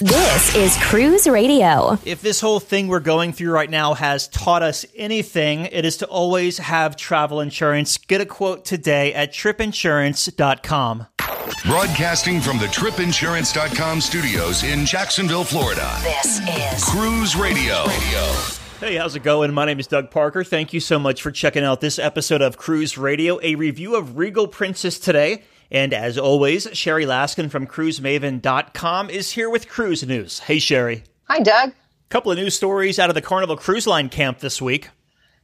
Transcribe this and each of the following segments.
This is Cruise Radio. If this whole thing we're going through right now has taught us anything, it is to always have travel insurance. Get a quote today at tripinsurance.com. Broadcasting from the tripinsurance.com studios in Jacksonville, Florida. This is Cruise Radio. Hey, how's it going? My name is Doug Parker. Thank you so much for checking out this episode of Cruise Radio, a review of Regal Princess today. And as always, Sherry Laskin from cruisemaven.com is here with cruise news. Hey, Sherry. Hi, Doug. Couple of news stories out of the Carnival Cruise Line camp this week.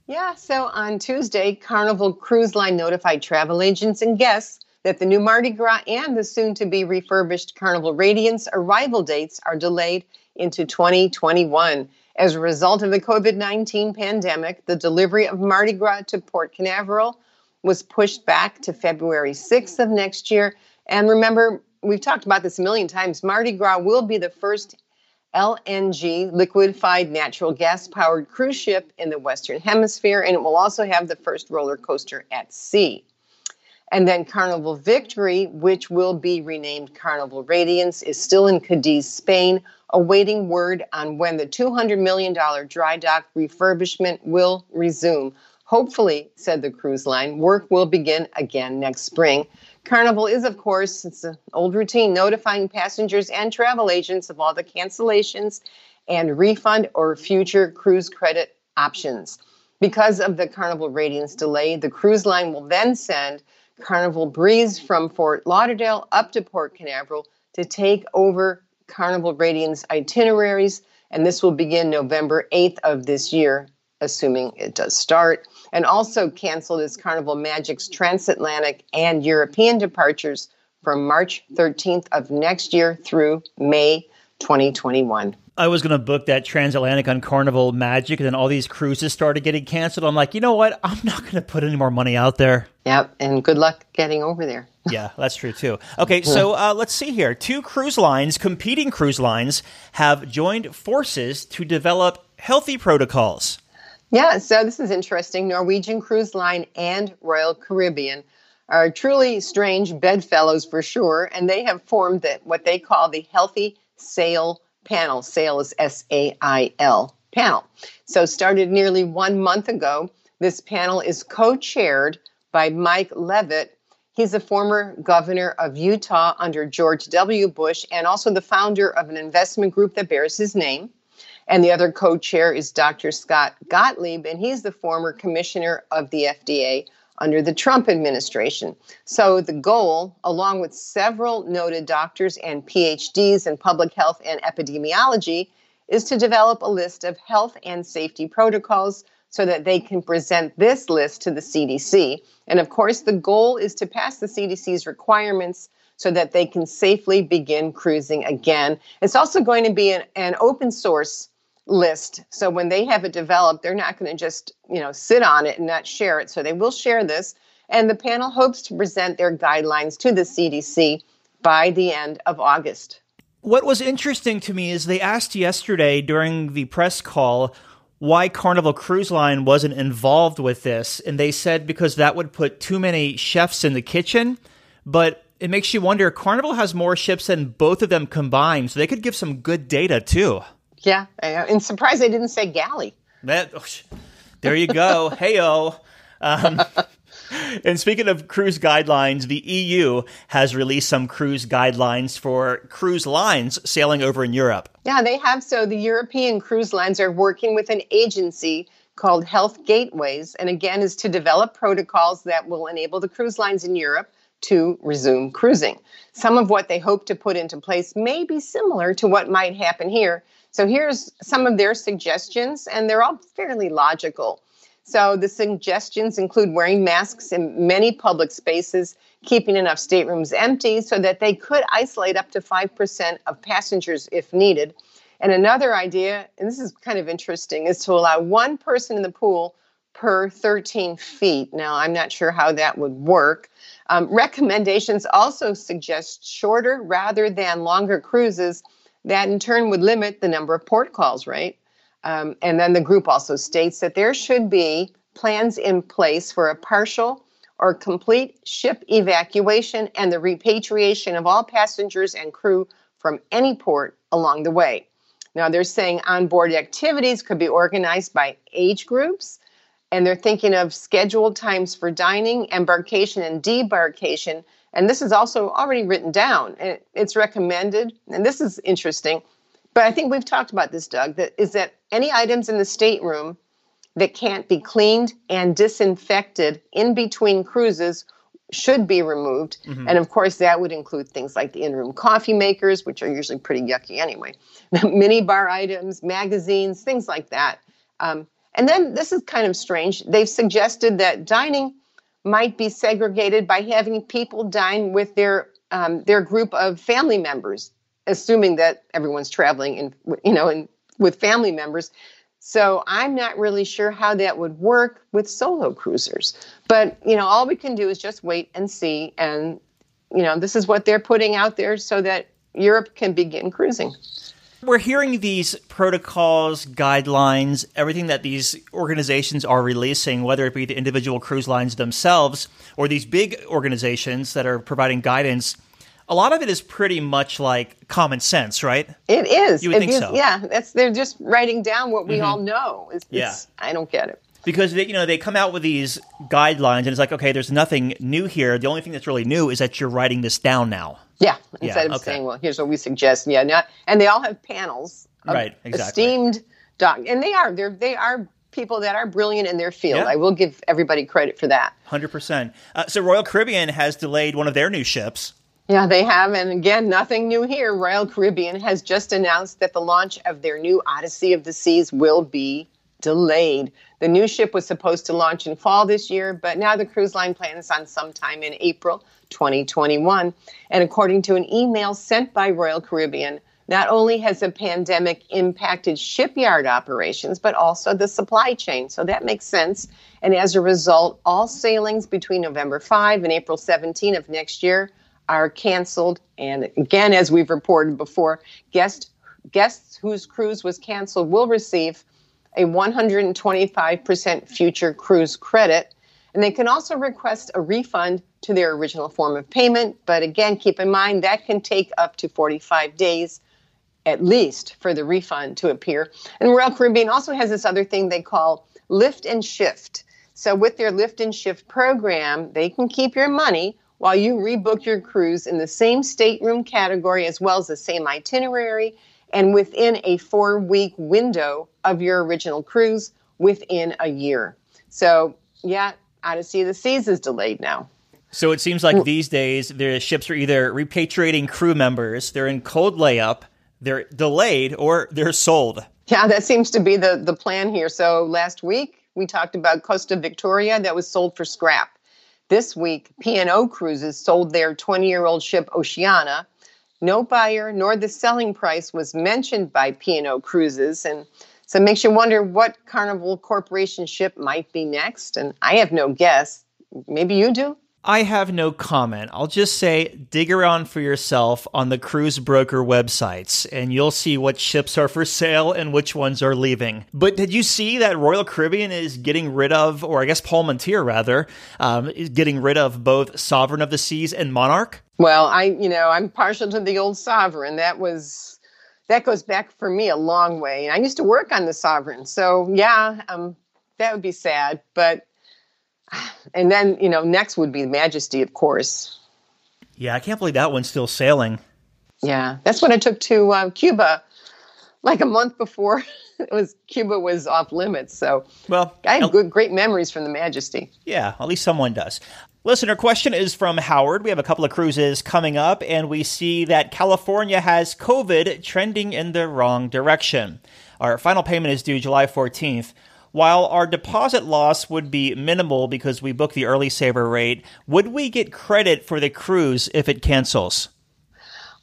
Yeah, so on Tuesday, Carnival Cruise Line notified travel agents and guests that the new Mardi Gras and the soon to be refurbished Carnival Radiance arrival dates are delayed into 2021. As a result of the COVID 19 pandemic, the delivery of Mardi Gras to Port Canaveral was pushed back to February 6th of next year. And remember, we've talked about this a million times Mardi Gras will be the first LNG, liquefied natural gas powered cruise ship in the Western Hemisphere, and it will also have the first roller coaster at sea. And then Carnival Victory, which will be renamed Carnival Radiance, is still in Cadiz, Spain, awaiting word on when the $200 million dry dock refurbishment will resume. Hopefully, said the cruise line, work will begin again next spring. Carnival is, of course, it's an old routine, notifying passengers and travel agents of all the cancellations and refund or future cruise credit options. Because of the Carnival Radiance delay, the cruise line will then send Carnival Breeze from Fort Lauderdale up to Port Canaveral to take over Carnival Radiance itineraries, and this will begin November 8th of this year, assuming it does start, and also canceled its Carnival Magic's transatlantic and European departures from March 13th of next year through May 2021. I was going to book that transatlantic on Carnival Magic, and then all these cruises started getting canceled. I'm like, you know what? I'm not going to put any more money out there. Yep, and good luck getting over there. yeah, that's true too. Okay, so uh, let's see here. Two cruise lines, competing cruise lines, have joined forces to develop healthy protocols. Yeah, so this is interesting. Norwegian Cruise Line and Royal Caribbean are truly strange bedfellows for sure, and they have formed the, what they call the Healthy Sail Panel. Sail is S A I L panel. So, started nearly one month ago. This panel is co chaired by Mike Leavitt. He's a former governor of Utah under George W. Bush and also the founder of an investment group that bears his name. And the other co chair is Dr. Scott Gottlieb, and he's the former commissioner of the FDA under the Trump administration. So, the goal, along with several noted doctors and PhDs in public health and epidemiology, is to develop a list of health and safety protocols so that they can present this list to the CDC. And of course, the goal is to pass the CDC's requirements so that they can safely begin cruising again. It's also going to be an, an open source list. So when they have it developed, they're not going to just, you know, sit on it and not share it. So they will share this. And the panel hopes to present their guidelines to the CDC by the end of August. What was interesting to me is they asked yesterday during the press call why Carnival Cruise Line wasn't involved with this. And they said because that would put too many chefs in the kitchen. But it makes you wonder Carnival has more ships than both of them combined. So they could give some good data too. Yeah, and surprised they didn't say galley. That, oh, there you go. Heyo. Um, and speaking of cruise guidelines, the EU has released some cruise guidelines for cruise lines sailing over in Europe. Yeah, they have. So the European cruise lines are working with an agency called Health Gateways, and again, is to develop protocols that will enable the cruise lines in Europe to resume cruising. Some of what they hope to put into place may be similar to what might happen here. So here's some of their suggestions, and they're all fairly logical. So the suggestions include wearing masks in many public spaces, keeping enough staterooms empty so that they could isolate up to 5% of passengers if needed. And another idea, and this is kind of interesting, is to allow one person in the pool per 13 feet. Now, I'm not sure how that would work. Um, recommendations also suggest shorter rather than longer cruises that in turn would limit the number of port calls, right? Um, and then the group also states that there should be plans in place for a partial or complete ship evacuation and the repatriation of all passengers and crew from any port along the way. Now, they're saying onboard activities could be organized by age groups, and they're thinking of scheduled times for dining, embarkation, and debarkation. And this is also already written down. It's recommended, and this is interesting. But I think we've talked about this, Doug. That is that any items in the stateroom that can't be cleaned and disinfected in between cruises should be removed. Mm-hmm. And of course, that would include things like the in room coffee makers, which are usually pretty yucky anyway, mini bar items, magazines, things like that. Um, and then this is kind of strange. They've suggested that dining might be segregated by having people dine with their um, their group of family members, assuming that everyone's traveling in you know in, with family members. So I'm not really sure how that would work with solo cruisers. But, you know, all we can do is just wait and see. And, you know, this is what they're putting out there so that Europe can begin cruising. We're hearing these protocols, guidelines, everything that these organizations are releasing, whether it be the individual cruise lines themselves or these big organizations that are providing guidance a lot of it is pretty much like common sense, right? It is. You would think so. Yeah, that's they're just writing down what we mm-hmm. all know. It's, yeah. It's, I don't get it. Because they, you know they come out with these guidelines and it's like okay, there's nothing new here. The only thing that's really new is that you're writing this down now. Yeah, instead yeah, of okay. saying, well, here's what we suggest. Yeah, not, and they all have panels. right, exactly. Esteemed doc, and they are they're they are people that are brilliant in their field. Yeah. I will give everybody credit for that. Hundred uh, percent. So Royal Caribbean has delayed one of their new ships. Yeah, they have. And again, nothing new here. Royal Caribbean has just announced that the launch of their new Odyssey of the Seas will be delayed. The new ship was supposed to launch in fall this year, but now the cruise line plans on sometime in April 2021. And according to an email sent by Royal Caribbean, not only has the pandemic impacted shipyard operations, but also the supply chain. So that makes sense. And as a result, all sailings between November 5 and April 17 of next year are canceled. And again, as we've reported before, guest, guests whose cruise was canceled will receive a 125% future cruise credit. And they can also request a refund to their original form of payment. But again, keep in mind that can take up to 45 days at least for the refund to appear. And Royal Caribbean also has this other thing they call lift and shift. So, with their lift and shift program, they can keep your money while you rebook your cruise in the same stateroom category as well as the same itinerary and within a four week window of your original cruise within a year. So, yeah, Odyssey of the Seas is delayed now. So it seems like mm. these days the ships are either repatriating crew members, they're in cold layup, they're delayed, or they're sold. Yeah, that seems to be the, the plan here. So last week we talked about Costa Victoria that was sold for scrap. This week, P&O Cruises sold their 20 year old ship Oceania. No buyer nor the selling price was mentioned by P&O Cruises. And so it makes you wonder what Carnival Corporation ship might be next. And I have no guess. Maybe you do? I have no comment. I'll just say dig around for yourself on the cruise broker websites and you'll see what ships are for sale and which ones are leaving. But did you see that Royal Caribbean is getting rid of, or I guess Pullmantur rather, um, is getting rid of both Sovereign of the Seas and Monarch? Well, I, you know, I'm partial to the old Sovereign. That was, that goes back for me a long way. And I used to work on the Sovereign. So yeah, um, that would be sad. But and then you know next would be Majesty, of course. Yeah, I can't believe that one's still sailing. Yeah, that's what I took to uh, Cuba, like a month before it was Cuba was off limits. So well, I have good, great memories from the Majesty. Yeah, at least someone does. Listener question is from Howard. We have a couple of cruises coming up, and we see that California has COVID trending in the wrong direction. Our final payment is due July 14th. While our deposit loss would be minimal because we book the early saver rate, would we get credit for the cruise if it cancels?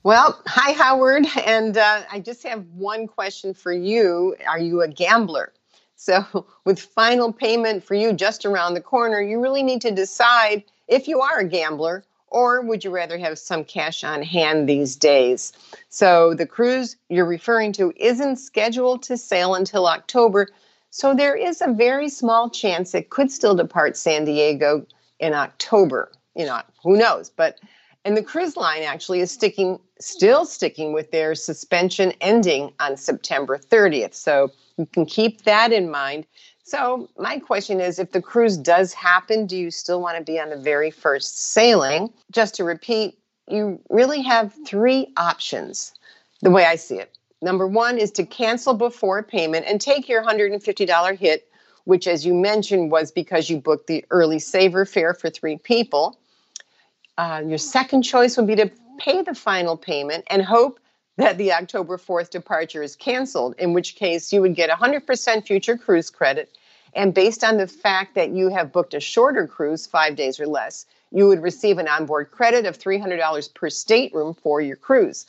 Well, hi, Howard. And uh, I just have one question for you. Are you a gambler? So, with final payment for you just around the corner, you really need to decide if you are a gambler or would you rather have some cash on hand these days? So, the cruise you're referring to isn't scheduled to sail until October, so there is a very small chance it could still depart San Diego in October. You know, who knows? But And the cruise line actually is sticking, still sticking with their suspension ending on September 30th. So you can keep that in mind. So, my question is if the cruise does happen, do you still want to be on the very first sailing? Just to repeat, you really have three options, the way I see it. Number one is to cancel before payment and take your $150 hit, which, as you mentioned, was because you booked the early saver fare for three people. Uh, your second choice would be to pay the final payment and hope that the October 4th departure is canceled, in which case you would get 100% future cruise credit. And based on the fact that you have booked a shorter cruise, five days or less, you would receive an onboard credit of $300 per stateroom for your cruise.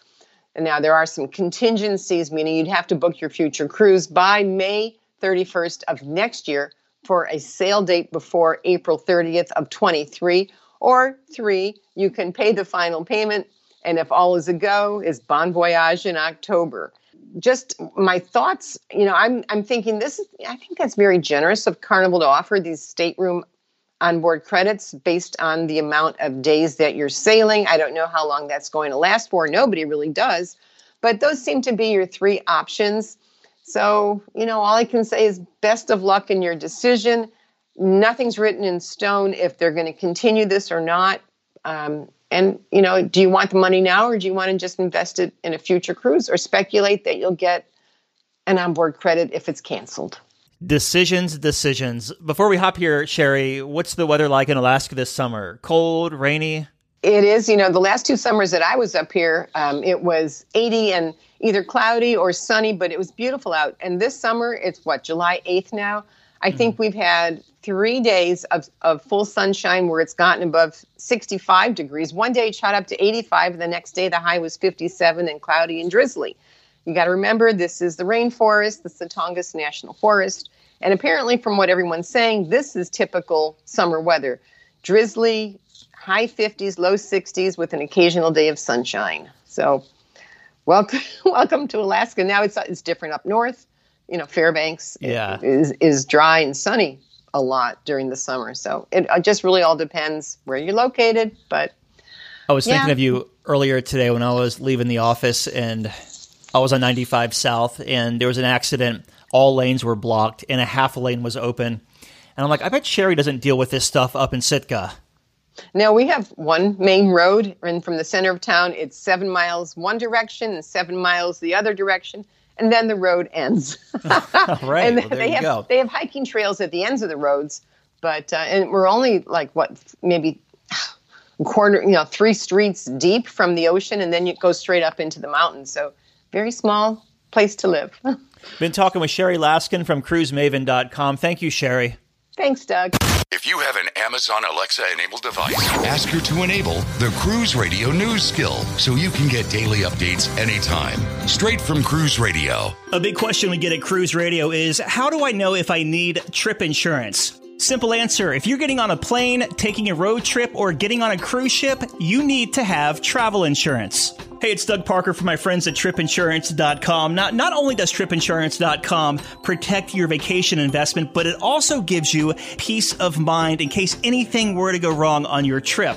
And now there are some contingencies, meaning you'd have to book your future cruise by May 31st of next year for a sail date before April 30th of 23. Or three, you can pay the final payment and if all is a go, is Bon Voyage in October. Just my thoughts, you know, I'm I'm thinking this is I think that's very generous of Carnival to offer these stateroom onboard credits based on the amount of days that you're sailing. I don't know how long that's going to last for. Nobody really does. But those seem to be your three options. So, you know, all I can say is best of luck in your decision. Nothing's written in stone if they're going to continue this or not. Um, and, you know, do you want the money now or do you want to just invest it in a future cruise or speculate that you'll get an onboard credit if it's canceled? Decisions, decisions. Before we hop here, Sherry, what's the weather like in Alaska this summer? Cold, rainy? It is. You know, the last two summers that I was up here, um, it was 80 and either cloudy or sunny, but it was beautiful out. And this summer, it's what, July 8th now? I mm-hmm. think we've had three days of, of full sunshine where it's gotten above 65 degrees. One day it shot up to 85, and the next day the high was 57 and cloudy and drizzly. You got to remember this is the rainforest, the Tongass National Forest. And apparently, from what everyone's saying, this is typical summer weather drizzly, high 50s, low 60s, with an occasional day of sunshine. So, welcome, welcome to Alaska. Now it's, it's different up north. You know, Fairbanks yeah. is, is dry and sunny a lot during the summer. So it just really all depends where you're located. But I was yeah. thinking of you earlier today when I was leaving the office and I was on 95 South and there was an accident. All lanes were blocked and a half a lane was open. And I'm like, I bet Sherry doesn't deal with this stuff up in Sitka. No, we have one main road, and from the center of town, it's seven miles one direction and seven miles the other direction and then the road ends. right. and well, they have go. they have hiking trails at the ends of the roads, but uh, and we're only like what maybe quarter you know three streets deep from the ocean, and then you go straight up into the mountains. So very small place to live. Been talking with Sherry Laskin from CruiseMaven.com. Thank you, Sherry. Thanks, Doug. If you have an Amazon Alexa enabled device, ask her to enable the Cruise Radio News skill so you can get daily updates anytime. Straight from Cruise Radio. A big question we get at Cruise Radio is how do I know if I need trip insurance? Simple answer if you're getting on a plane, taking a road trip, or getting on a cruise ship, you need to have travel insurance. Hey, it's Doug Parker from my friends at tripinsurance.com. Not, not only does tripinsurance.com protect your vacation investment, but it also gives you peace of mind in case anything were to go wrong on your trip.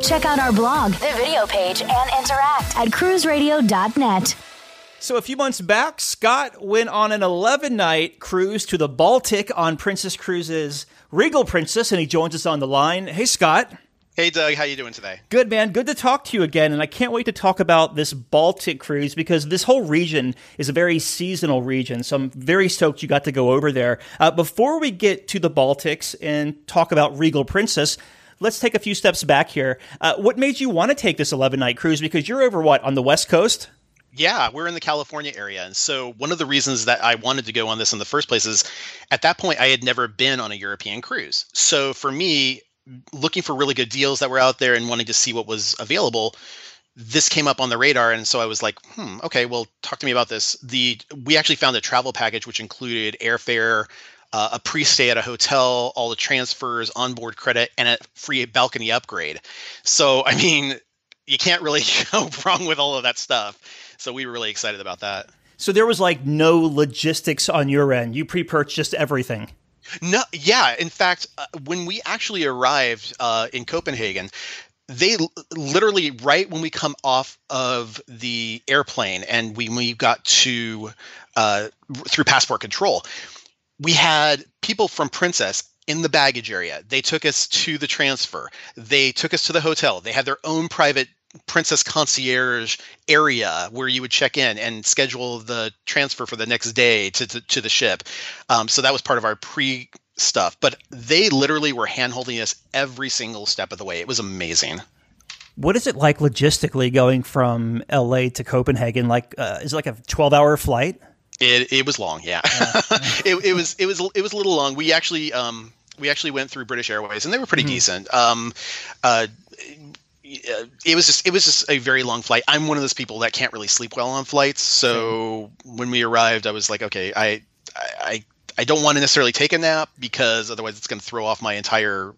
Check out our blog, the video page, and interact at cruiseradio.net. So, a few months back, Scott went on an 11 night cruise to the Baltic on Princess Cruises Regal Princess, and he joins us on the line. Hey, Scott. Hey Doug, how you doing today? Good man, good to talk to you again, and I can't wait to talk about this Baltic cruise because this whole region is a very seasonal region. So I'm very stoked you got to go over there. Uh, before we get to the Baltics and talk about Regal Princess, let's take a few steps back here. Uh, what made you want to take this 11 night cruise? Because you're over what, on the West Coast? Yeah, we're in the California area. And so one of the reasons that I wanted to go on this in the first place is at that point, I had never been on a European cruise. So for me, looking for really good deals that were out there and wanting to see what was available, this came up on the radar and so i was like hmm okay well talk to me about this the we actually found a travel package which included airfare uh, a pre-stay at a hotel all the transfers onboard credit and a free balcony upgrade. So i mean you can't really go wrong with all of that stuff. So we were really excited about that. So there was like no logistics on your end. You pre-purchased everything? No, yeah. In fact, uh, when we actually arrived uh, in Copenhagen, they literally right when we come off of the airplane and we we got to uh, through passport control, we had people from Princess in the baggage area. They took us to the transfer. They took us to the hotel. They had their own private Princess concierge area where you would check in and schedule the transfer for the next day to, to, to the ship. Um, so that was part of our pre stuff, but they literally were handholding us every single step of the way. It was amazing. What is it like logistically going from LA to Copenhagen? Like, uh, is it like a twelve-hour flight? It it was long, yeah. yeah. it, it was it was it was a little long. We actually um we actually went through British Airways and they were pretty mm-hmm. decent. Um, uh, it was just it was just a very long flight. I'm one of those people that can't really sleep well on flights. So when we arrived, I was like, okay, I I I don't want to necessarily take a nap because otherwise it's going to throw off my entire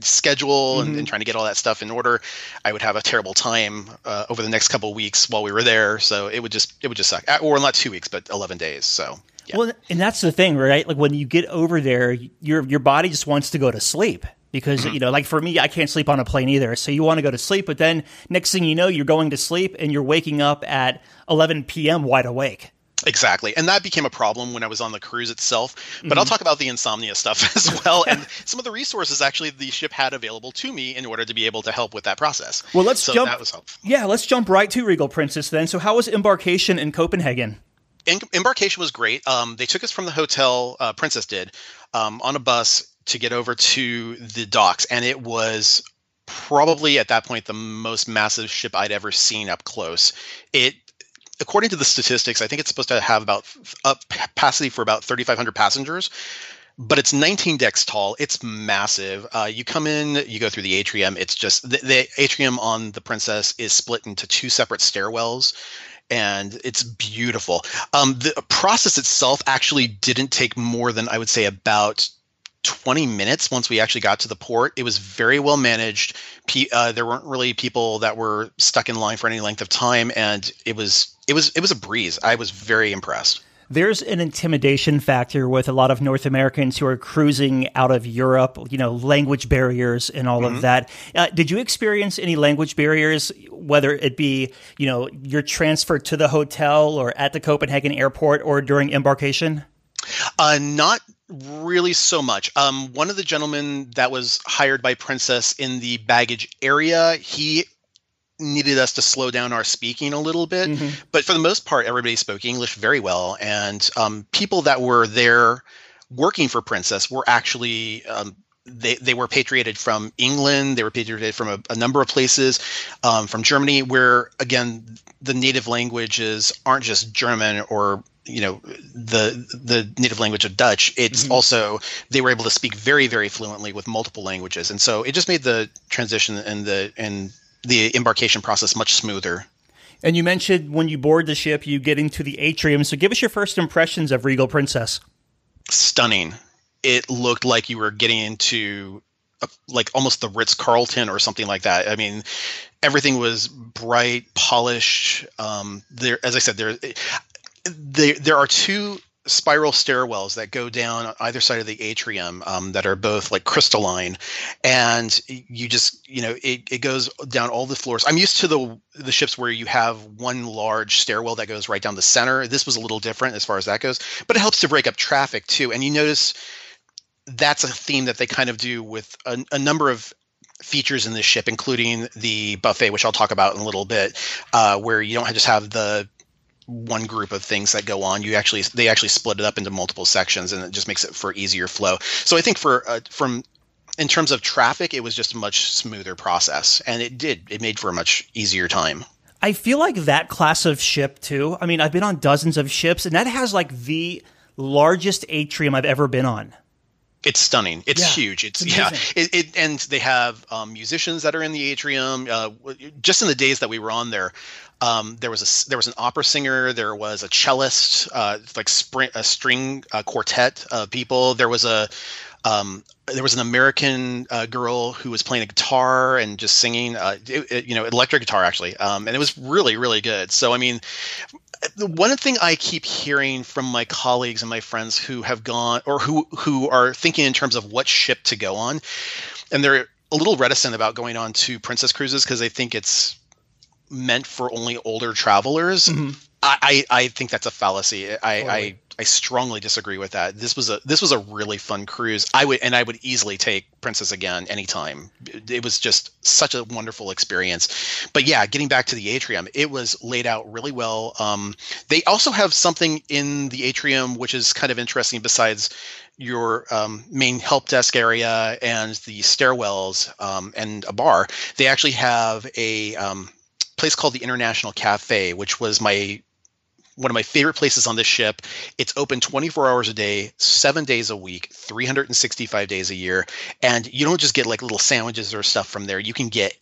schedule mm-hmm. and, and, trying to get all that stuff in order. I would have a terrible time uh, over the next couple of weeks while we were there. So it would just it would just suck. Uh, or not two weeks, but eleven days. So. Yeah. Well, and that's the thing, right? Like when you get over there, your your body just wants to go to sleep because mm-hmm. you know, like for me, I can't sleep on a plane either. So you want to go to sleep, but then next thing you know, you're going to sleep and you're waking up at 11 p.m. wide awake. Exactly. And that became a problem when I was on the cruise itself. But mm-hmm. I'll talk about the insomnia stuff as well and some of the resources actually the ship had available to me in order to be able to help with that process. Well, let's so jump. That was helpful. Yeah, let's jump right to Regal Princess then. So, how was embarkation in Copenhagen? In- embarkation was great. Um, they took us from the hotel, uh, Princess did, um, on a bus to get over to the docks. And it was probably at that point the most massive ship I'd ever seen up close. It according to the statistics, I think it's supposed to have about a capacity for about 3,500 passengers, but it's 19 decks tall. It's massive. Uh, you come in, you go through the atrium. It's just the, the atrium on the Princess is split into two separate stairwells and it's beautiful. Um, the process itself actually didn't take more than I would say about 20 minutes once we actually got to the port. It was very well managed. Uh, there weren't really people that were stuck in line for any length of time, and it was it was it was a breeze. I was very impressed. There's an intimidation factor with a lot of North Americans who are cruising out of Europe, you know, language barriers and all mm-hmm. of that. Uh, did you experience any language barriers, whether it be, you know, your transfer to the hotel or at the Copenhagen airport or during embarkation? Uh, not really so much. Um, one of the gentlemen that was hired by Princess in the baggage area, he needed us to slow down our speaking a little bit. Mm-hmm. But for the most part, everybody spoke English very well. And um, people that were there working for Princess were actually. Um, they, they were patriated from England. They were patriated from a, a number of places, um, from Germany, where again the native languages aren't just German or you know the the native language of Dutch. It's mm-hmm. also they were able to speak very very fluently with multiple languages, and so it just made the transition and the and the embarkation process much smoother. And you mentioned when you board the ship, you get into the atrium. So give us your first impressions of Regal Princess. Stunning. It looked like you were getting into a, like almost the Ritz Carlton or something like that. I mean, everything was bright, polished. Um, there, as I said, there there there are two spiral stairwells that go down on either side of the atrium um, that are both like crystalline. And you just you know it, it goes down all the floors. I'm used to the the ships where you have one large stairwell that goes right down the center. This was a little different as far as that goes but it helps to break up traffic too. And you notice that's a theme that they kind of do with a, a number of features in this ship, including the buffet, which I'll talk about in a little bit, uh, where you don't just have the one group of things that go on. You actually they actually split it up into multiple sections, and it just makes it for easier flow. So I think for uh, from in terms of traffic, it was just a much smoother process, and it did it made for a much easier time. I feel like that class of ship too. I mean, I've been on dozens of ships, and that has like the largest atrium I've ever been on. It's stunning. It's Yeah, huge. It's it's yeah. It, it and they have um, musicians that are in the atrium. Uh, just in the days that we were on there, um, there was a there was an opera singer. There was a cellist, uh, like spring, a string uh, quartet of people. There was a um, there was an American uh, girl who was playing a guitar and just singing, uh, it, it- you know, electric guitar actually, um, and it was really, really good. So, I mean, the one thing I keep hearing from my colleagues and my friends who have gone or who who are thinking in terms of what ship to go on, and they're a little reticent about going on to Princess cruises because they think it's meant for only older travelers. I, I, I think that's a fallacy. I, I I strongly disagree with that. This was a this was a really fun cruise. I would and I would easily take Princess again anytime. It, it was just such a wonderful experience. But yeah, getting back to the atrium, it was laid out really well. Um, they also have something in the atrium which is kind of interesting besides your um, main help desk area and the stairwells um, and a bar. They actually have a um, place called the International Cafe, which was my one of my favorite places on this ship. It's open 24 hours a day, seven days a week, 365 days a year. And you don't just get like little sandwiches or stuff from there. You can get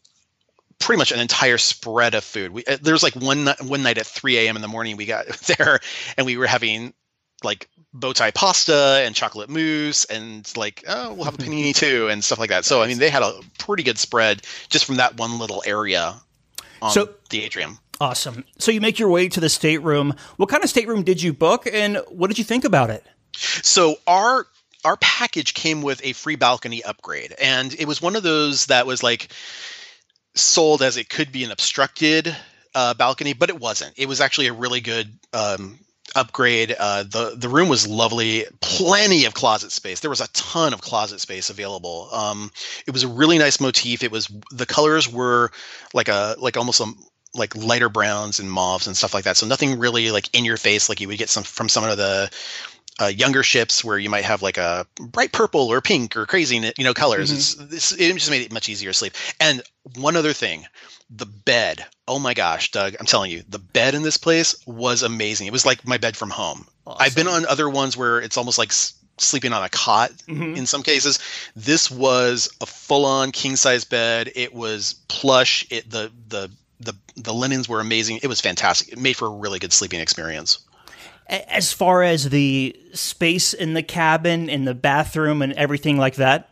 pretty much an entire spread of food. We, uh, there was like one, one night at 3 a.m. in the morning, we got there and we were having like bow tie pasta and chocolate mousse and like, oh, we'll have a panini too and stuff like that. So, I mean, they had a pretty good spread just from that one little area on So- the atrium. Awesome. So you make your way to the stateroom. What kind of stateroom did you book, and what did you think about it? So our our package came with a free balcony upgrade, and it was one of those that was like sold as it could be an obstructed uh, balcony, but it wasn't. It was actually a really good um, upgrade. Uh, the The room was lovely, plenty of closet space. There was a ton of closet space available. Um, it was a really nice motif. It was the colors were like a like almost a like lighter browns and mauves and stuff like that. So nothing really like in your face like you would get some from some of the uh, younger ships where you might have like a bright purple or pink or crazy you know colors. It's, it's, it just made it much easier to sleep. And one other thing, the bed. Oh my gosh, Doug, I'm telling you, the bed in this place was amazing. It was like my bed from home. I've been on other ones where it's almost like s- sleeping on a cot in some cases. This was a full-on king-size bed. It was plush. It the the the the linens were amazing. It was fantastic. It made for a really good sleeping experience. A- As far as the space in the cabin, in the bathroom, and everything like that.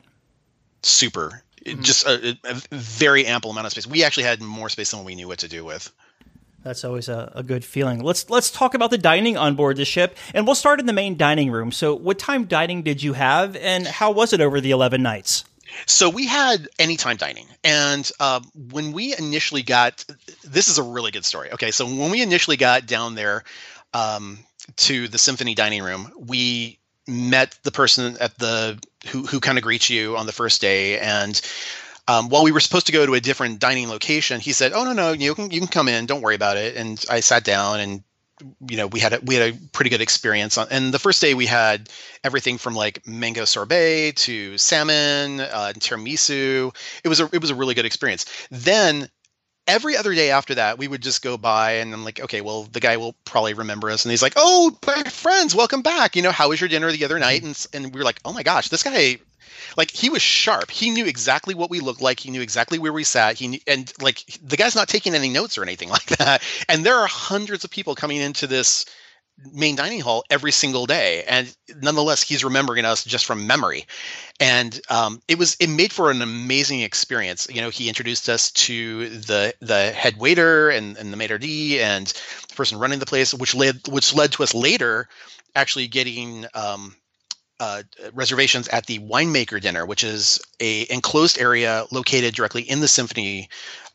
super It just a, a very ample amount of space we actually had more space than we knew what to do with That's always a, a good feeling. Let's let's talk about the dining on board the ship, and we'll start in the main dining room. So, what time dining did you have, and how was it over the eleven nights? so we had anytime dining and uh, when we initially got this is a really good story okay so when we initially got down there um, to the symphony dining room we met the person at the who, who kind of greets you on the first day and um, while we were supposed to go to a different dining location, he said, "Oh no, no, you can you can come in. Don't worry about it." And I sat down, and you know we had a, we had a pretty good experience. On, and the first day we had everything from like mango sorbet to salmon, uh, tiramisu. It was a it was a really good experience. Then every other day after that, we would just go by, and I'm like, okay, well, the guy will probably remember us, and he's like, "Oh, my friends, welcome back. You know, how was your dinner the other mm-hmm. night?" And and we were like, "Oh my gosh, this guy." Like he was sharp. He knew exactly what we looked like. He knew exactly where we sat. He knew, and like the guy's not taking any notes or anything like that. And there are hundreds of people coming into this main dining hall every single day. And nonetheless he's remembering us just from memory. And um, it was it made for an amazing experience. You know he introduced us to the the head waiter and, and the maitre d and the person running the place which led which led to us later actually getting um, uh, reservations at the winemaker dinner, which is a enclosed area located directly in the symphony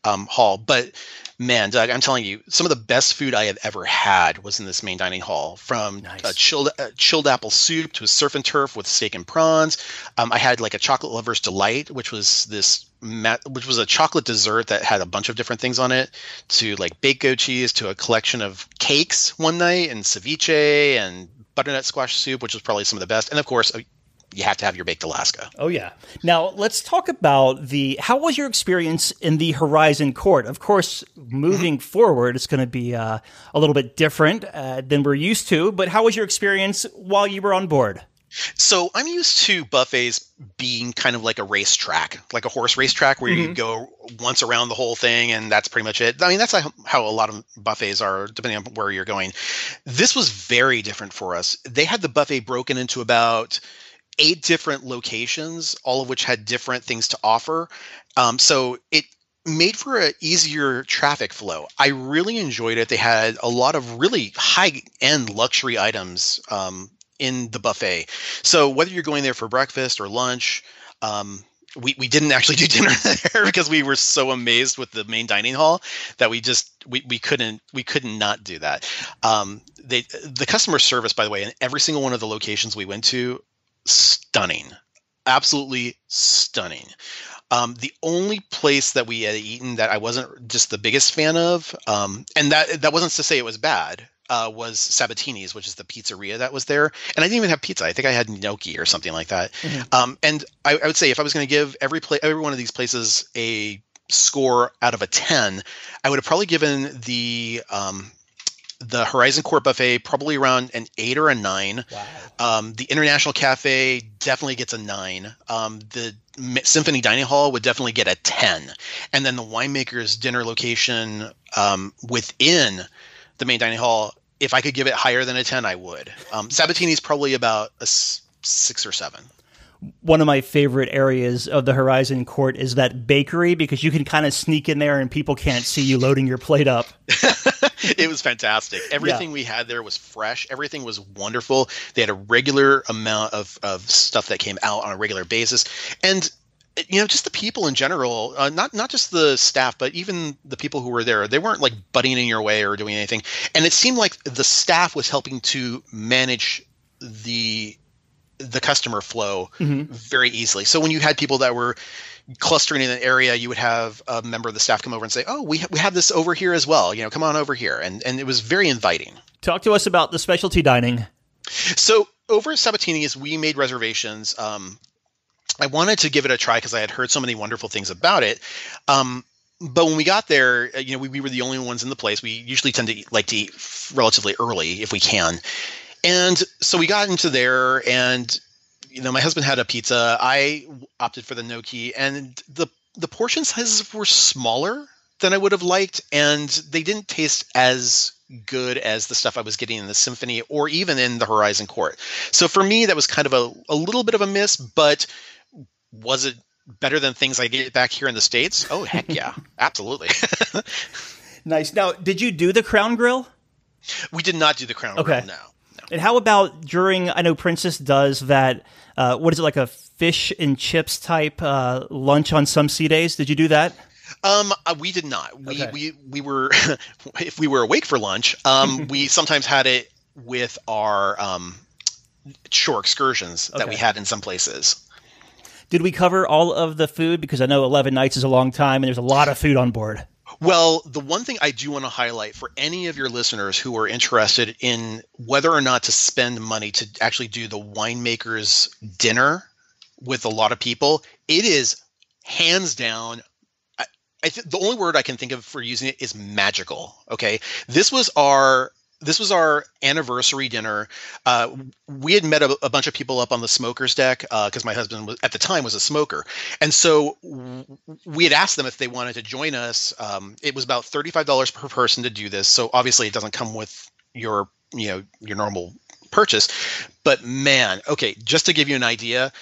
um, hall. But man, Doug, I'm telling you, some of the best food I have ever had was in this main dining hall. From a chilled uh, chilled apple soup to a surf and turf with steak and prawns. Um, I had like a chocolate lover's delight, which was this. Which was a chocolate dessert that had a bunch of different things on it, to like baked goat cheese, to a collection of cakes one night, and ceviche, and butternut squash soup, which was probably some of the best, and of course, uh, you have to have your baked Alaska. Oh yeah. Now let's talk about the. How was your experience in the Horizon Court? Of course, moving forward, it's going to be uh, a little bit different uh, than we're used to. But how was your experience while you were on board? So I'm used to buffets being kind of like a racetrack, like a horse racetrack where mm-hmm. you go once around the whole thing and that's pretty much it. I mean, that's how a lot of buffets are, depending on where you're going. This was very different for us. They had the buffet broken into about eight different locations, all of which had different things to offer. Um, so it made for an easier traffic flow. I really enjoyed it. They had a lot of really high end luxury items um, in the buffet. So whether you're going there for breakfast or lunch, um, we, we didn't actually do dinner there because we were so amazed with the main dining hall that we just we, we couldn't we couldn't not do that. Um, they the customer service by the way in every single one of the locations we went to stunning, absolutely stunning. Um, the only place that we had eaten that I wasn't just the biggest fan of, um, and that that wasn't to say it was bad, uh, was Sabatini's, which is the pizzeria that was there. And I didn't even have pizza. I think I had gnocchi or something like that. Mm-hmm. Um, and I, I, would say if I was going to give every play, every one of these places a score out of a 10, I would have probably given the um, the Horizon Court Buffet probably around an eight or a nine. Wow. Um, the International Cafe definitely gets a nine. Um, the Symphony Dining Hall would definitely get a ten, and then the Winemaker's dinner location um, within the main dining hall. If I could give it higher than a ten, I would. Um, Sabatini's probably about a s- six or seven one of my favorite areas of the Horizon Court is that bakery because you can kind of sneak in there and people can't see you loading your plate up. it was fantastic. Everything yeah. we had there was fresh. Everything was wonderful. They had a regular amount of, of stuff that came out on a regular basis. And you know just the people in general uh, not not just the staff but even the people who were there they weren't like butting in your way or doing anything and it seemed like the staff was helping to manage the the customer flow mm-hmm. very easily. So when you had people that were clustering in an area, you would have a member of the staff come over and say, "Oh, we ha- we have this over here as well. You know, come on over here," and and it was very inviting. Talk to us about the specialty dining. So over at Sabatini's, we made reservations. Um, I wanted to give it a try because I had heard so many wonderful things about it. Um, but when we got there, uh, you know, we, we were the only ones in the place. We usually tend to eat, like to eat relatively early if we can. And so we got into there, and you know, my husband had a pizza. I opted for the gnocchi, and the the portion sizes were smaller than I would have liked, and they didn't taste as good as the stuff I was getting in the symphony or even in the Horizon Court. So for me, that was kind of a, a little bit of a miss, but was it better than things I get back here in the States? Oh, heck yeah. Absolutely. nice. Now, did you do the Crown Grill? We did not do the Crown okay. Grill, no. And how about during? I know Princess does that. Uh, what is it like a fish and chips type uh, lunch on some sea days? Did you do that? Um, uh, we did not. We okay. we we were if we were awake for lunch, um, we sometimes had it with our um, shore excursions okay. that we had in some places. Did we cover all of the food? Because I know eleven nights is a long time, and there's a lot of food on board. Well, the one thing I do want to highlight for any of your listeners who are interested in whether or not to spend money to actually do the winemaker's dinner with a lot of people, it is hands down. I, th- the only word I can think of for using it is magical. Okay, this was our this was our anniversary dinner. Uh, we had met a, a, bunch of people up on the smokers deck because uh, my husband was, at the time was a smoker, and so we had asked them if they wanted to join us. Um, it was about thirty five dollars per person to do this, so obviously it doesn't come with your you know your normal purchase. But man, okay, just to give you an idea,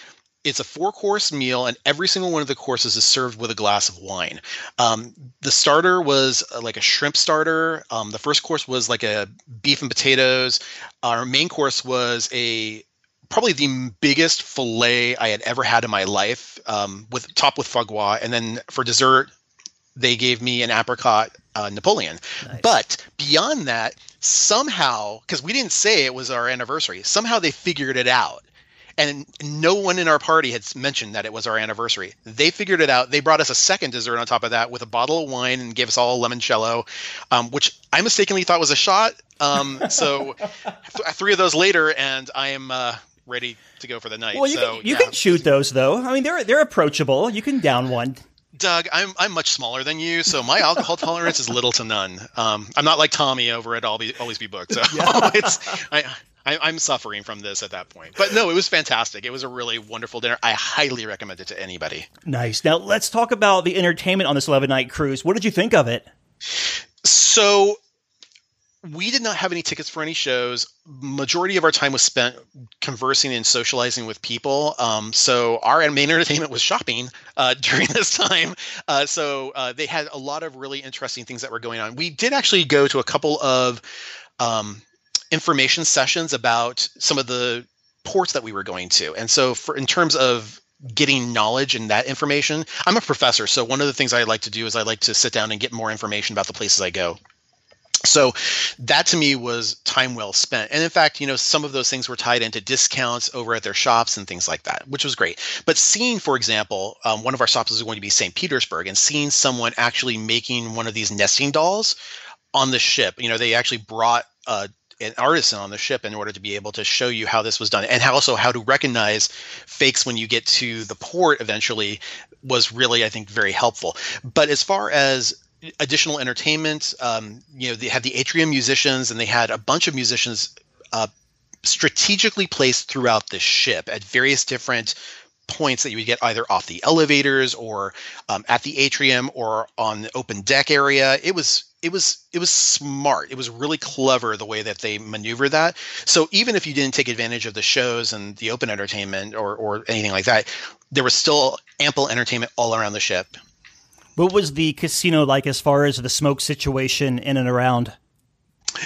it's a four course meal and every single one of the courses is served with a glass of wine. Um, the starter was uh, like a shrimp starter. Um, the first course was like a beef and potatoes. Our main course was a probably the biggest fillet i had ever had in my life um, with top with foie gras. And then for dessert they gave me an apricot uh, napoleon. Nice. but beyond that somehow because we didn't say it was our anniversary somehow they figured it out and no one in our party had mentioned that it was our anniversary. They figured it out. They brought us a second dessert on top of that with a bottle of wine and gave us all a limoncello, um, which I mistakenly thought was a shot. Um, so th- three of those later, and I am uh, ready to go for the night. Well, you, so, can, you yeah. can shoot those though. I mean, they're they're approachable. You can down one. Doug, I'm I'm much smaller than you, so my alcohol tolerance is little to none. Um, I'm not like Tommy over at Always Be Booked. So yeah. it's I, I, am suffering from this at that point. But no, it was fantastic. It was a really wonderful dinner. I highly recommend it to anybody. Nice. Now let's talk about the entertainment on this 11 night cruise. What did you think of it? So we did not have any tickets for any shows. Majority of our time was spent conversing and socializing with people. Um, so our main entertainment was shopping uh, during this time. Uh, so uh, they had a lot of really interesting things that were going on. We did actually go to a couple of um, information sessions about some of the ports that we were going to, and so for in terms of getting knowledge and that information, I'm a professor. So one of the things I like to do is I like to sit down and get more information about the places I go. So that to me was time well spent. And in fact, you know, some of those things were tied into discounts over at their shops and things like that, which was great. But seeing, for example, um, one of our shops was going to be St. Petersburg and seeing someone actually making one of these nesting dolls on the ship, you know, they actually brought uh, an artisan on the ship in order to be able to show you how this was done and how, also how to recognize fakes when you get to the port eventually was really, I think, very helpful. But as far as additional entertainment. Um, you know, they had the atrium musicians, and they had a bunch of musicians uh, strategically placed throughout the ship at various different points that you would get either off the elevators or um, at the atrium or on the open deck area. It was it was it was smart. It was really clever the way that they maneuver that. So even if you didn't take advantage of the shows and the open entertainment or or anything like that, there was still ample entertainment all around the ship. What was the casino like as far as the smoke situation in and around?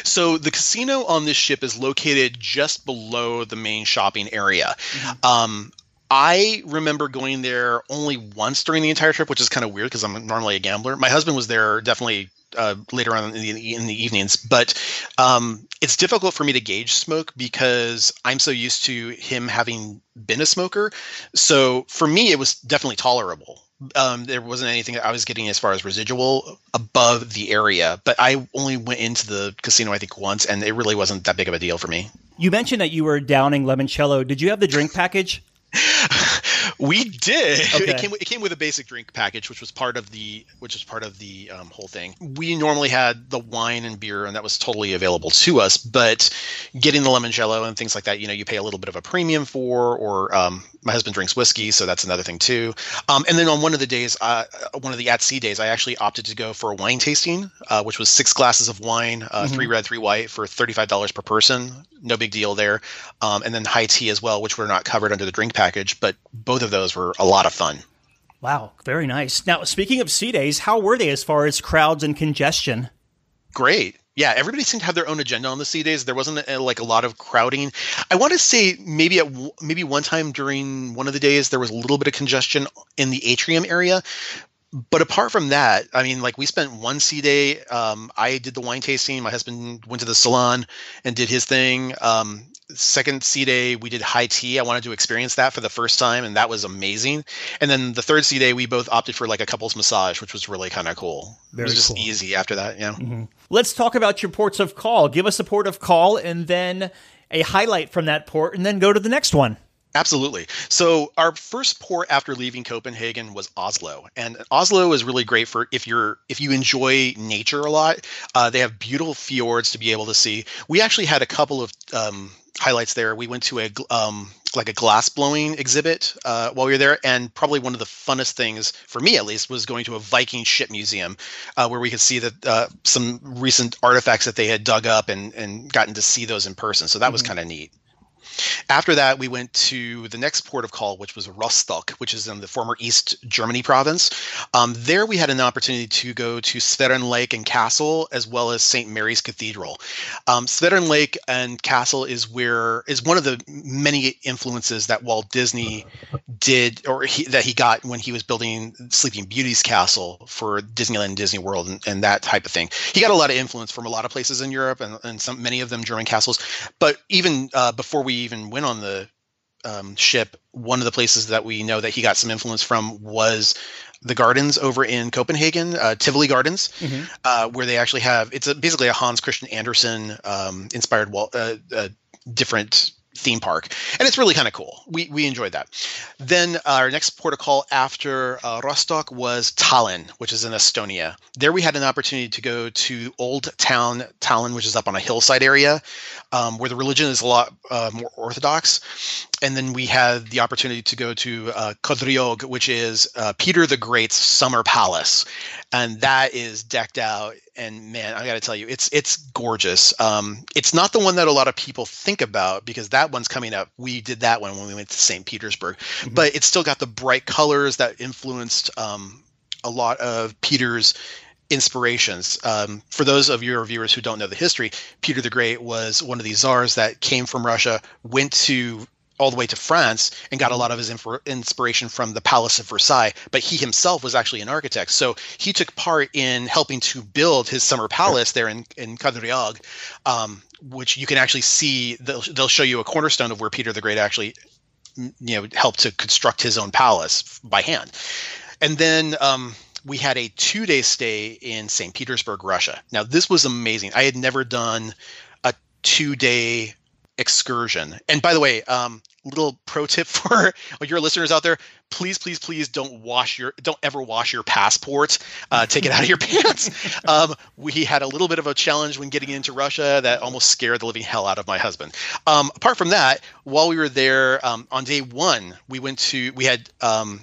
So the casino on this ship is located just below the main shopping area. Mm-hmm. Um, I remember going there only once during the entire trip, which is kind of weird because I'm normally a gambler. My husband was there definitely uh, later on in the, in the evenings, but um, it's difficult for me to gauge smoke because I'm so used to him having been a smoker. So for me, it was definitely tolerable um, there wasn't anything that I was getting as far as residual above the area, but I only went into the casino I think once, and it really wasn't that big of a deal for me. You mentioned that you were downing limoncello. Did you have the drink package? we did. Okay. It came. It came with a basic drink package, which was part of the which was part of the um, whole thing. We normally had the wine and beer, and that was totally available to us. But getting the limoncello and things like that, you know, you pay a little bit of a premium for. Or um, my husband drinks whiskey, so that's another thing too. Um, and then on one of the days, uh, one of the at sea days, I actually opted to go for a wine tasting, uh, which was six glasses of wine, uh, mm-hmm. three red, three white, for thirty five dollars per person. No big deal there. Um, and then high tea as well, which were not covered under the drink package, but both of those were a lot of fun. Wow, very nice. Now, speaking of sea days, how were they as far as crowds and congestion? Great. Yeah, everybody seemed to have their own agenda on the sea days. There wasn't uh, like a lot of crowding. I want to say maybe at maybe one time during one of the days there was a little bit of congestion in the atrium area, but apart from that, I mean, like we spent one sea day. Um, I did the wine tasting. My husband went to the salon and did his thing. Um, second sea day we did high tea i wanted to experience that for the first time and that was amazing. And then the third sea day we both opted for like a couples massage which was really kind of cool Very it was just cool. easy after that yeah. Mm-hmm. let's talk about your ports of call. Give us a port of call and then a highlight from that port and then go to the next one Absolutely. So our first port after leaving Copenhagen was Oslo, and Oslo is really great for if you're if you enjoy nature a lot. Uh, they have beautiful fjords to be able to see. We actually had a couple of um, highlights there. We went to a um, like a glass blowing exhibit uh, while we were there, and probably one of the funnest things for me, at least, was going to a Viking ship museum uh, where we could see that uh, some recent artifacts that they had dug up and and gotten to see those in person. So that mm-hmm. was kind of neat. After that, we went to the next port of call, which was Rostock, which is in the former East Germany province. Um, there, we had an opportunity to go to Schwerin Lake and Castle, as well as St. Mary's Cathedral. Um, Schwerin Lake and Castle is where is one of the many influences that Walt Disney did, or he, that he got when he was building Sleeping Beauty's castle for Disneyland and Disney World and, and, that type of thing. He got a lot of influence from a lot of places in Europe and, and some many of them German castles. But even uh, before we even went on the um, ship, one of the places that we know that he got some influence from was the gardens over in Copenhagen, uh, Tivoli Gardens, mm-hmm. uh, where they actually have it's a, basically a Hans Christian Andersen um, inspired wall, uh, uh different theme park, and it's really kind of cool. We we enjoyed that. Then our next port of call after uh, Rostock was Tallinn, which is in Estonia. There we had an opportunity to go to Old Town Tallinn, which is up on a hillside area um, where the religion is a lot uh, more orthodox. And then we had the opportunity to go to uh, Kadriorg, which is uh, Peter the Great's summer palace, and that is decked out. And man, I got to tell you, it's it's gorgeous. Um, it's not the one that a lot of people think about because that one's coming up. We did that one when we went to St. Petersburg, mm-hmm. but it's still got the bright colors that influenced um, a lot of Peter's inspirations. Um, for those of your viewers who don't know the history, Peter the Great was one of these czars that came from Russia, went to all the way to France and got a lot of his inf- inspiration from the Palace of Versailles. But he himself was actually an architect, so he took part in helping to build his summer palace there in in Kadriorg, um, which you can actually see. They'll they'll show you a cornerstone of where Peter the Great actually, you know, helped to construct his own palace by hand, and then. Um, we had a two day stay in St. Petersburg, Russia. Now, this was amazing. I had never done a two day excursion. And by the way, um, little pro tip for your listeners out there please please please don't wash your don't ever wash your passport uh, take it out of your pants um, we had a little bit of a challenge when getting into russia that almost scared the living hell out of my husband um, apart from that while we were there um, on day one we went to we had um,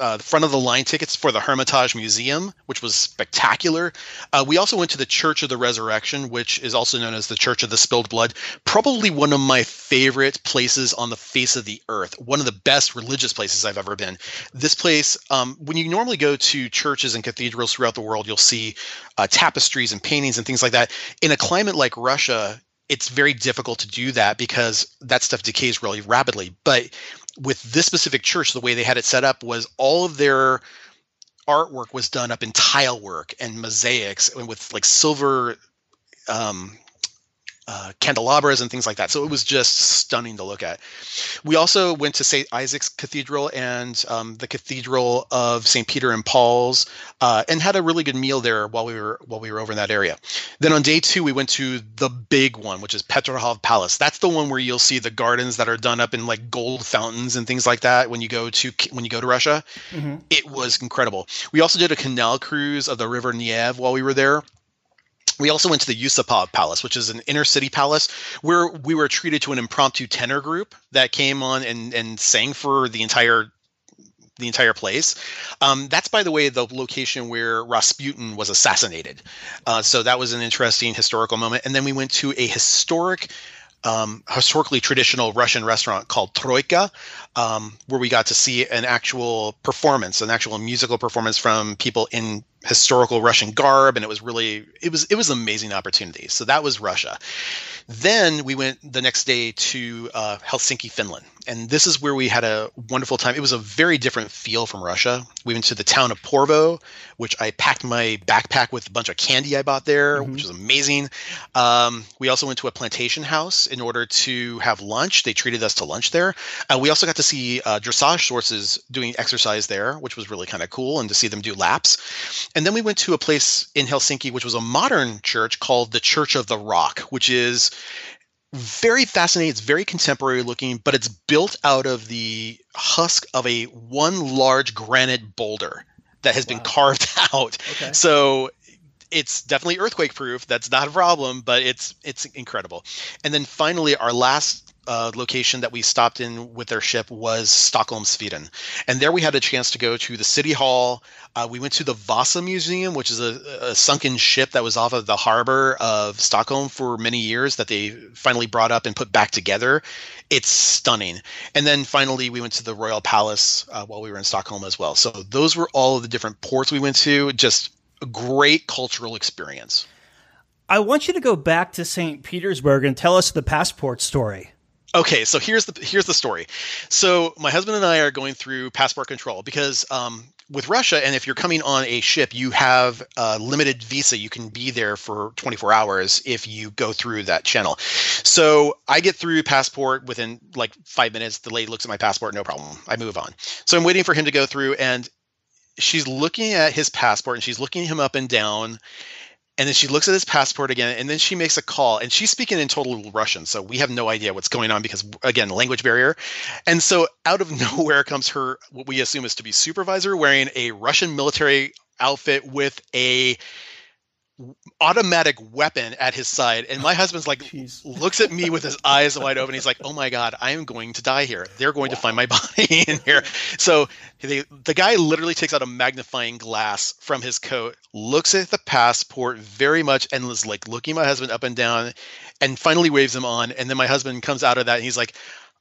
uh, front of the line tickets for the Hermitage Museum, which was spectacular. Uh, we also went to the Church of the Resurrection, which is also known as the Church of the Spilled Blood. Probably one of my favorite places on the face of the earth. One of the best religious places I've ever been. This place, um, when you normally go to churches and cathedrals throughout the world, you'll see uh, tapestries and paintings and things like that. In a climate like Russia, it's very difficult to do that because that stuff decays really rapidly. But with this specific church, the way they had it set up was all of their artwork was done up in tile work and mosaics and with like silver um, uh, candelabras and things like that. So it was just stunning to look at. We also went to St. Isaac's Cathedral and um, the Cathedral of St. Peter and Paul's, uh, and had a really good meal there while we were while we were over in that area. Then on day two, we went to the big one, which is Petrograd Palace. That's the one where you'll see the gardens that are done up in like gold fountains and things like that when you go to when you go to Russia. Mm-hmm. It was incredible. We also did a canal cruise of the River Neva while we were there we also went to the Yusupov Palace, which is an inner city palace where we were treated to an impromptu tenor group that came on and, and sang for the entire the entire place. Um, that's, by the way, the location where Rasputin was assassinated. Uh, so that was an interesting historical moment. And then we went to a historic um, historically traditional Russian restaurant called Troika, um, where we got to see an actual performance, an actual musical performance from people in historical Russian garb, and it was really it was it was an amazing opportunity. So that was Russia. Then we went the next day to uh, Helsinki, Finland, and this is where we had a wonderful time. It was a very different feel from Russia. We went to the town of Porvoo, which I packed my backpack with a bunch of candy I bought there, mm-hmm. which was amazing. Um, we also went to a plantation house in order to have lunch. They treated us to lunch there. Uh, we also got to see uh, dressage horses doing exercise there, which was really kind of cool, and to see them do laps. And then we went to a place in Helsinki, which was a modern church called the Church of the Rock, which is very fascinating. It's very contemporary looking, but it's built out of the husk of a one large granite boulder that has wow. been carved out. Okay. So it's definitely earthquake proof. That's not a problem, but it's it's incredible. And then finally, our last uh, location that we stopped in with their ship was Stockholm, Sweden. And there we had a chance to go to the city hall. Uh, we went to the Vasa Museum, which is a, a, sunken ship that was off of the harbor of Stockholm for many years that they finally brought up and put back together. It's stunning. And then finally, we went to the Royal Palace uh, while we were in Stockholm as well. So those were all of the different ports we went to. Just a great cultural experience. I want you to go back to St. Petersburg and tell us the passport story. Okay, so here's the here's the story. So my husband and I are going through passport control because um, with Russia, and if you're coming on a ship, you have a limited visa. You can be there for 24 hours if you go through that channel. So I get through passport within like five minutes. The lady looks at my passport, no problem. I move on. So I'm waiting for him to go through, and she's looking at his passport and she's looking him up and down And then she looks at his passport again, and then she makes a call, and she's speaking in total Russian, so we have no idea what's going on because again, language barrier. And so out of nowhere comes her what we assume is to be supervisor wearing a Russian military outfit with a automatic weapon at his side and my husband's like Jeez. looks at me with his eyes wide open he's like oh my god i am going to die here they're going wow. to find my body in here so they, the guy literally takes out a magnifying glass from his coat looks at the passport very much and is like looking my husband up and down and finally waves him on and then my husband comes out of that and he's like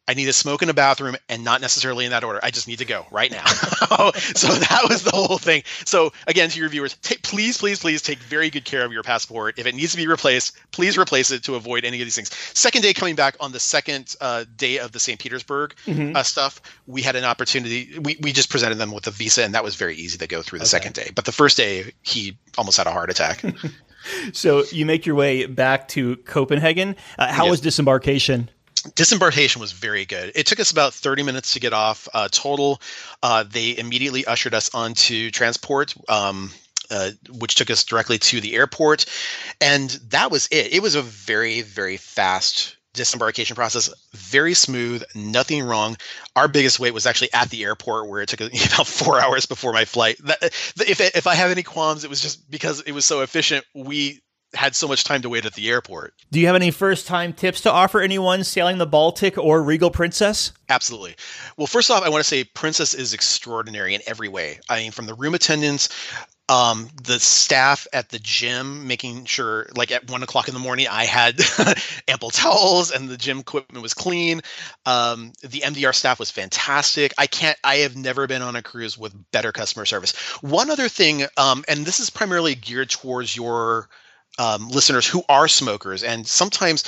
I need to smoke in a bathroom and not necessarily in that order. I just need to go right now. so that was the whole thing. So again, to your viewers, take, please, please, please take very good care of your passport. If it needs to be replaced, please replace it to avoid any of these things. Second day coming back on the second uh, day of the St. Petersburg mm-hmm. uh, stuff, we had an opportunity. We, we just presented them with a visa, and that was very easy to go through the okay. second day. But the first day, he almost had a heart attack. so you make your way back to Copenhagen. Uh, how yes. was disembarkation? Disembarkation was very good. It took us about 30 minutes to get off uh, total. Uh, they immediately ushered us onto transport. Um, uh, which took us directly to the airport, and that was it. It was a very, very fast disembarkation process very smooth nothing wrong our biggest wait was actually at the airport where it took about four hours before my flight that, if, if i have any qualms it was just because it was so efficient we had so much time to wait at the airport. Do you have any first time tips to offer anyone sailing the Baltic or Regal Princess? Absolutely. Well, first off, I want to say Princess is extraordinary in every way. I mean, from the room attendants, um, the staff at the gym making sure, like at one o'clock in the morning, I had ample towels and the gym equipment was clean. Um, the MDR staff was fantastic. I can't, I have never been on a cruise with better customer service. One other thing, um, and this is primarily geared towards your um, listeners who are smokers, and sometimes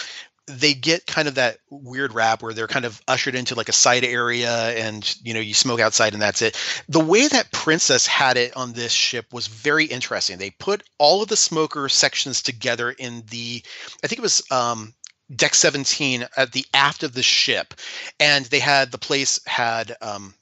they get kind of that weird rap where they're kind of ushered into like a side area and you know you smoke outside and that's it. The way that princess had it on this ship was very interesting. They put all of the smoker sections together in the i think it was um, deck 17 at the aft of the ship and they had the place had um,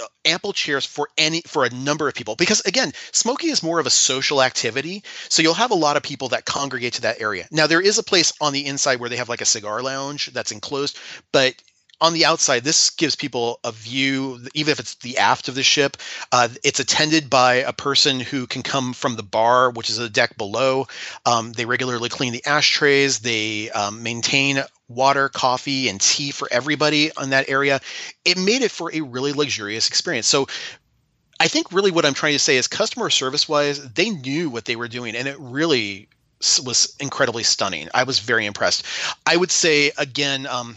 Uh, ample chairs for any for a number of people. Because again smoking is more of a social activity so you'll have a lot of people that congregate to that area. Now there is a place on the inside where they have like a cigar lounge that's enclosed but on the outside, this gives people a view, even if it's the aft of the ship. Uh, it's attended by a person who can come from the bar, which is a deck below. Um, they regularly clean the ashtrays. They um, maintain water, coffee, and tea for everybody on that area. It made it for a really luxurious experience. So I think really what I'm trying to say is customer service wise, they knew what they were doing, and it really was incredibly stunning. I was very impressed. I would say again, um,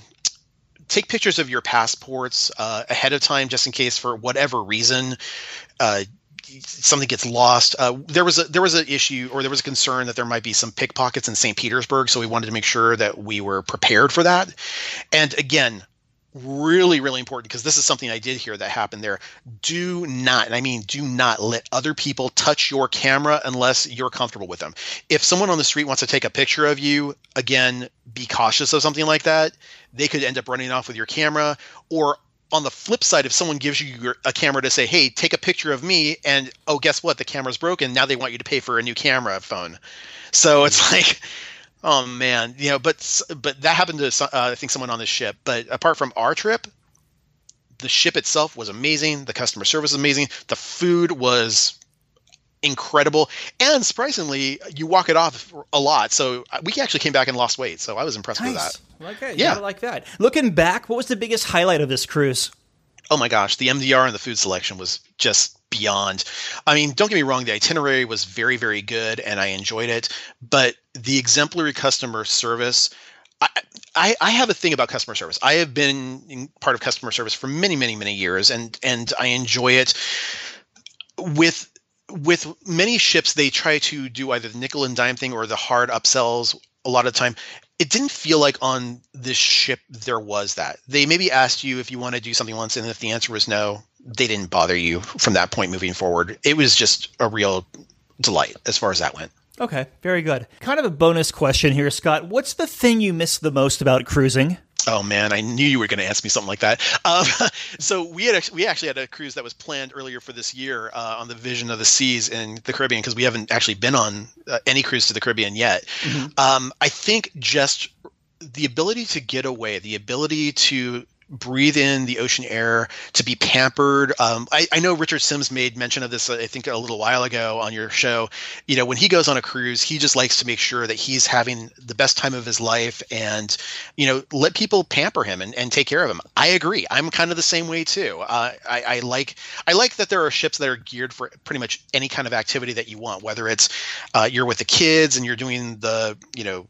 take pictures of your passports uh, ahead of time just in case for whatever reason uh, something gets lost. Uh, there was a there was an issue or there was a concern that there might be some pickpockets in St. Petersburg, so we wanted to make sure that we were prepared for that. And again, really really important because this is something I did hear that happened there. Do not, and I mean do not let other people touch your camera unless you're comfortable with them. If someone on the street wants to take a picture of you, again, be cautious of something like that. They could end up running off with your camera or on the flip side, if someone gives you your, a camera to say, "Hey, take a picture of me," and oh, guess what? The camera's broken. Now they want you to pay for a new camera phone. So it's like, oh man, you know. But but that happened to uh, I think someone on the ship. But apart from our trip, the ship itself was amazing. The customer service was amazing. The food was incredible and surprisingly you walk it off a lot so uh, we actually came back and lost weight so i was impressed nice. with that okay yeah like that looking back what was the biggest highlight of this cruise oh my gosh the mdr and the food selection was just beyond i mean don't get me wrong the itinerary was very very good and i enjoyed it but the exemplary customer service I, I, I have a thing about customer service. I have been part of customer service for many, many, many years, and and I enjoy it. With with many ships, they try to do either the nickel and dime thing or the hard upsells a lot of the time. It didn't feel like on this ship there was that. They maybe asked you if you want to do something once, and if the answer was no, they didn't bother you from that point moving forward. It was just a real delight as far as that went. Okay, very good. Kind of a bonus question here, Scott. What's the thing you miss the most about cruising? Oh man, I knew you were going to ask me something like that. Um, so we had actually, we actually had a cruise that was planned earlier for this year uh, on the Vision of the Seas in the Caribbean because we haven't actually been on uh, any cruise to the Caribbean yet. Mm-hmm. Um, I think just the ability to get away, the ability to breathe in the ocean air, to be pampered. Um, I, I, know Richard Sims made mention of this, I think, a little while ago on your show. You know, when he goes on a cruise, he just likes to make sure that he's having the best time of his life and, you know, let people pamper him and, and take care of him. I agree. I'm kind of the same way too. Uh, I, I like I like that there are ships that are geared for pretty much any kind of activity that you want, whether it's uh, you're with the kids and you're doing the, you know,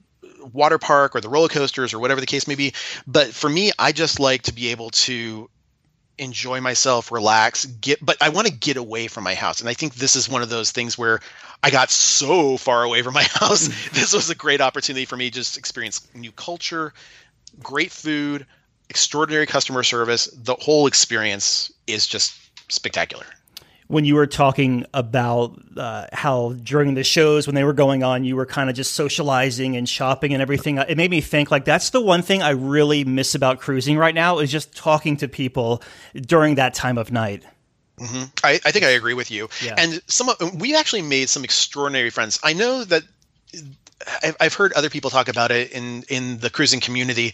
water park or the roller coasters or whatever the case may be. But for me, I just like to be able to enjoy myself, relax, get but I want to get away from my house. And I think this is one of those things where I got so far away from my house. Mm. this was a great opportunity for me to just experience new culture, great food, extraordinary customer service. The whole experience is just spectacular when you were talking about uh, how during the shows when they were going on you were kind of just socializing and shopping and everything it made me think like that's the one thing i really miss about cruising right now is just talking to people during that time of night mm-hmm. I, I, think i agree with you yeah. and some we actually made some extraordinary friends i know that I've heard other people talk about it in in the cruising community,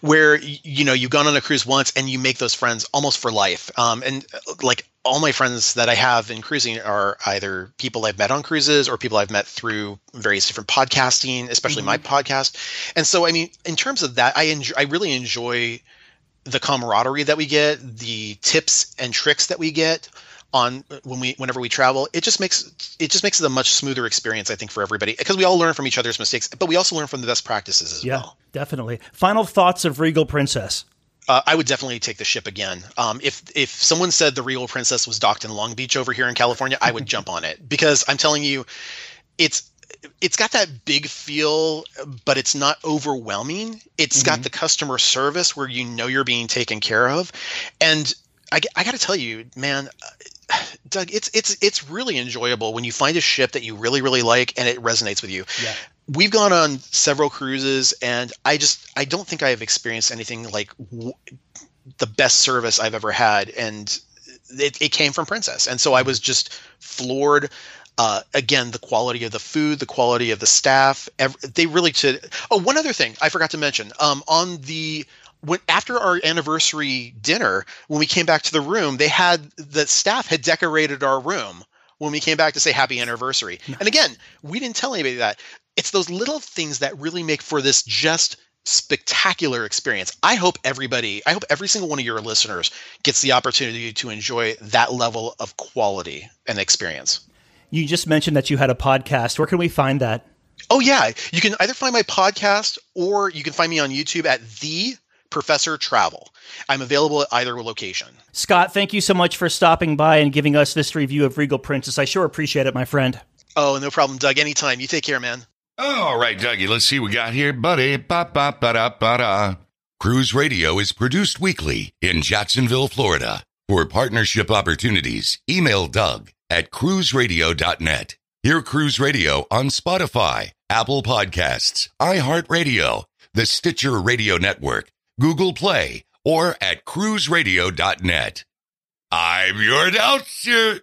where you know you've gone on a cruise once and you make those friends almost for life. Um, and like all my friends that I have in cruising are either people I've met on cruises or people I've met through various different podcasting, especially mm-hmm. my podcast. And so, I mean, in terms of that, I enjoy, I really enjoy the camaraderie that we get, the tips and tricks that we get on when we whenever we travel it just makes it just makes it a much smoother experience i think for everybody because we all learn from each other's mistakes but we also learn from the best practices as well. yeah, well definitely final thoughts of regal princess uh, I would definitely take the ship again. Um, if if someone said the Regal Princess was docked in Long Beach over here in California, I would jump on it because I'm telling you, it's it's got that big feel, but it's not overwhelming. It's mm-hmm. got the customer service where you know you're being taken care of, and I, I got to tell you, man, Doug, it's it's it's really enjoyable when you find a ship that you really really like and it resonates with you. Yeah. We've gone on several cruises and i just i don't think i have experienced anything like w- the best service i've ever had and it, it, came from princess. And so i was just floored uh, again the quality of the food the quality of the staff every, they really did oh one other thing i forgot to mention. Um, on the when after our anniversary dinner when we came back to the room they had the staff had decorated our room when we came back to say happy anniversary. And again, we didn't tell anybody that it's those little things that really make for this just spectacular experience. I hope everybody, I hope every single one of your listeners gets the opportunity to enjoy that level of quality and experience. You just mentioned that you had a podcast. Where can we find that? Oh yeah, you can either find my podcast or you can find me on YouTube at the Professor Travel. I'm available at either location. Scott, thank you so much for stopping by and giving us this review of Regal Princess. I sure appreciate it, my friend. Oh, no problem, Doug. Anytime. You take care, man. All right, Dougie, let's see what we got here, buddy. Ba, ba, ba, da, ba, da. Cruise Radio is produced weekly in Jacksonville, Florida. For partnership opportunities, email Doug at cruiseradio.net. Hear Cruise Radio on Spotify, Apple Podcasts, iHeartRadio, the Stitcher Radio Network, Google Play, or at cruiseradio.net. I'm your announcer.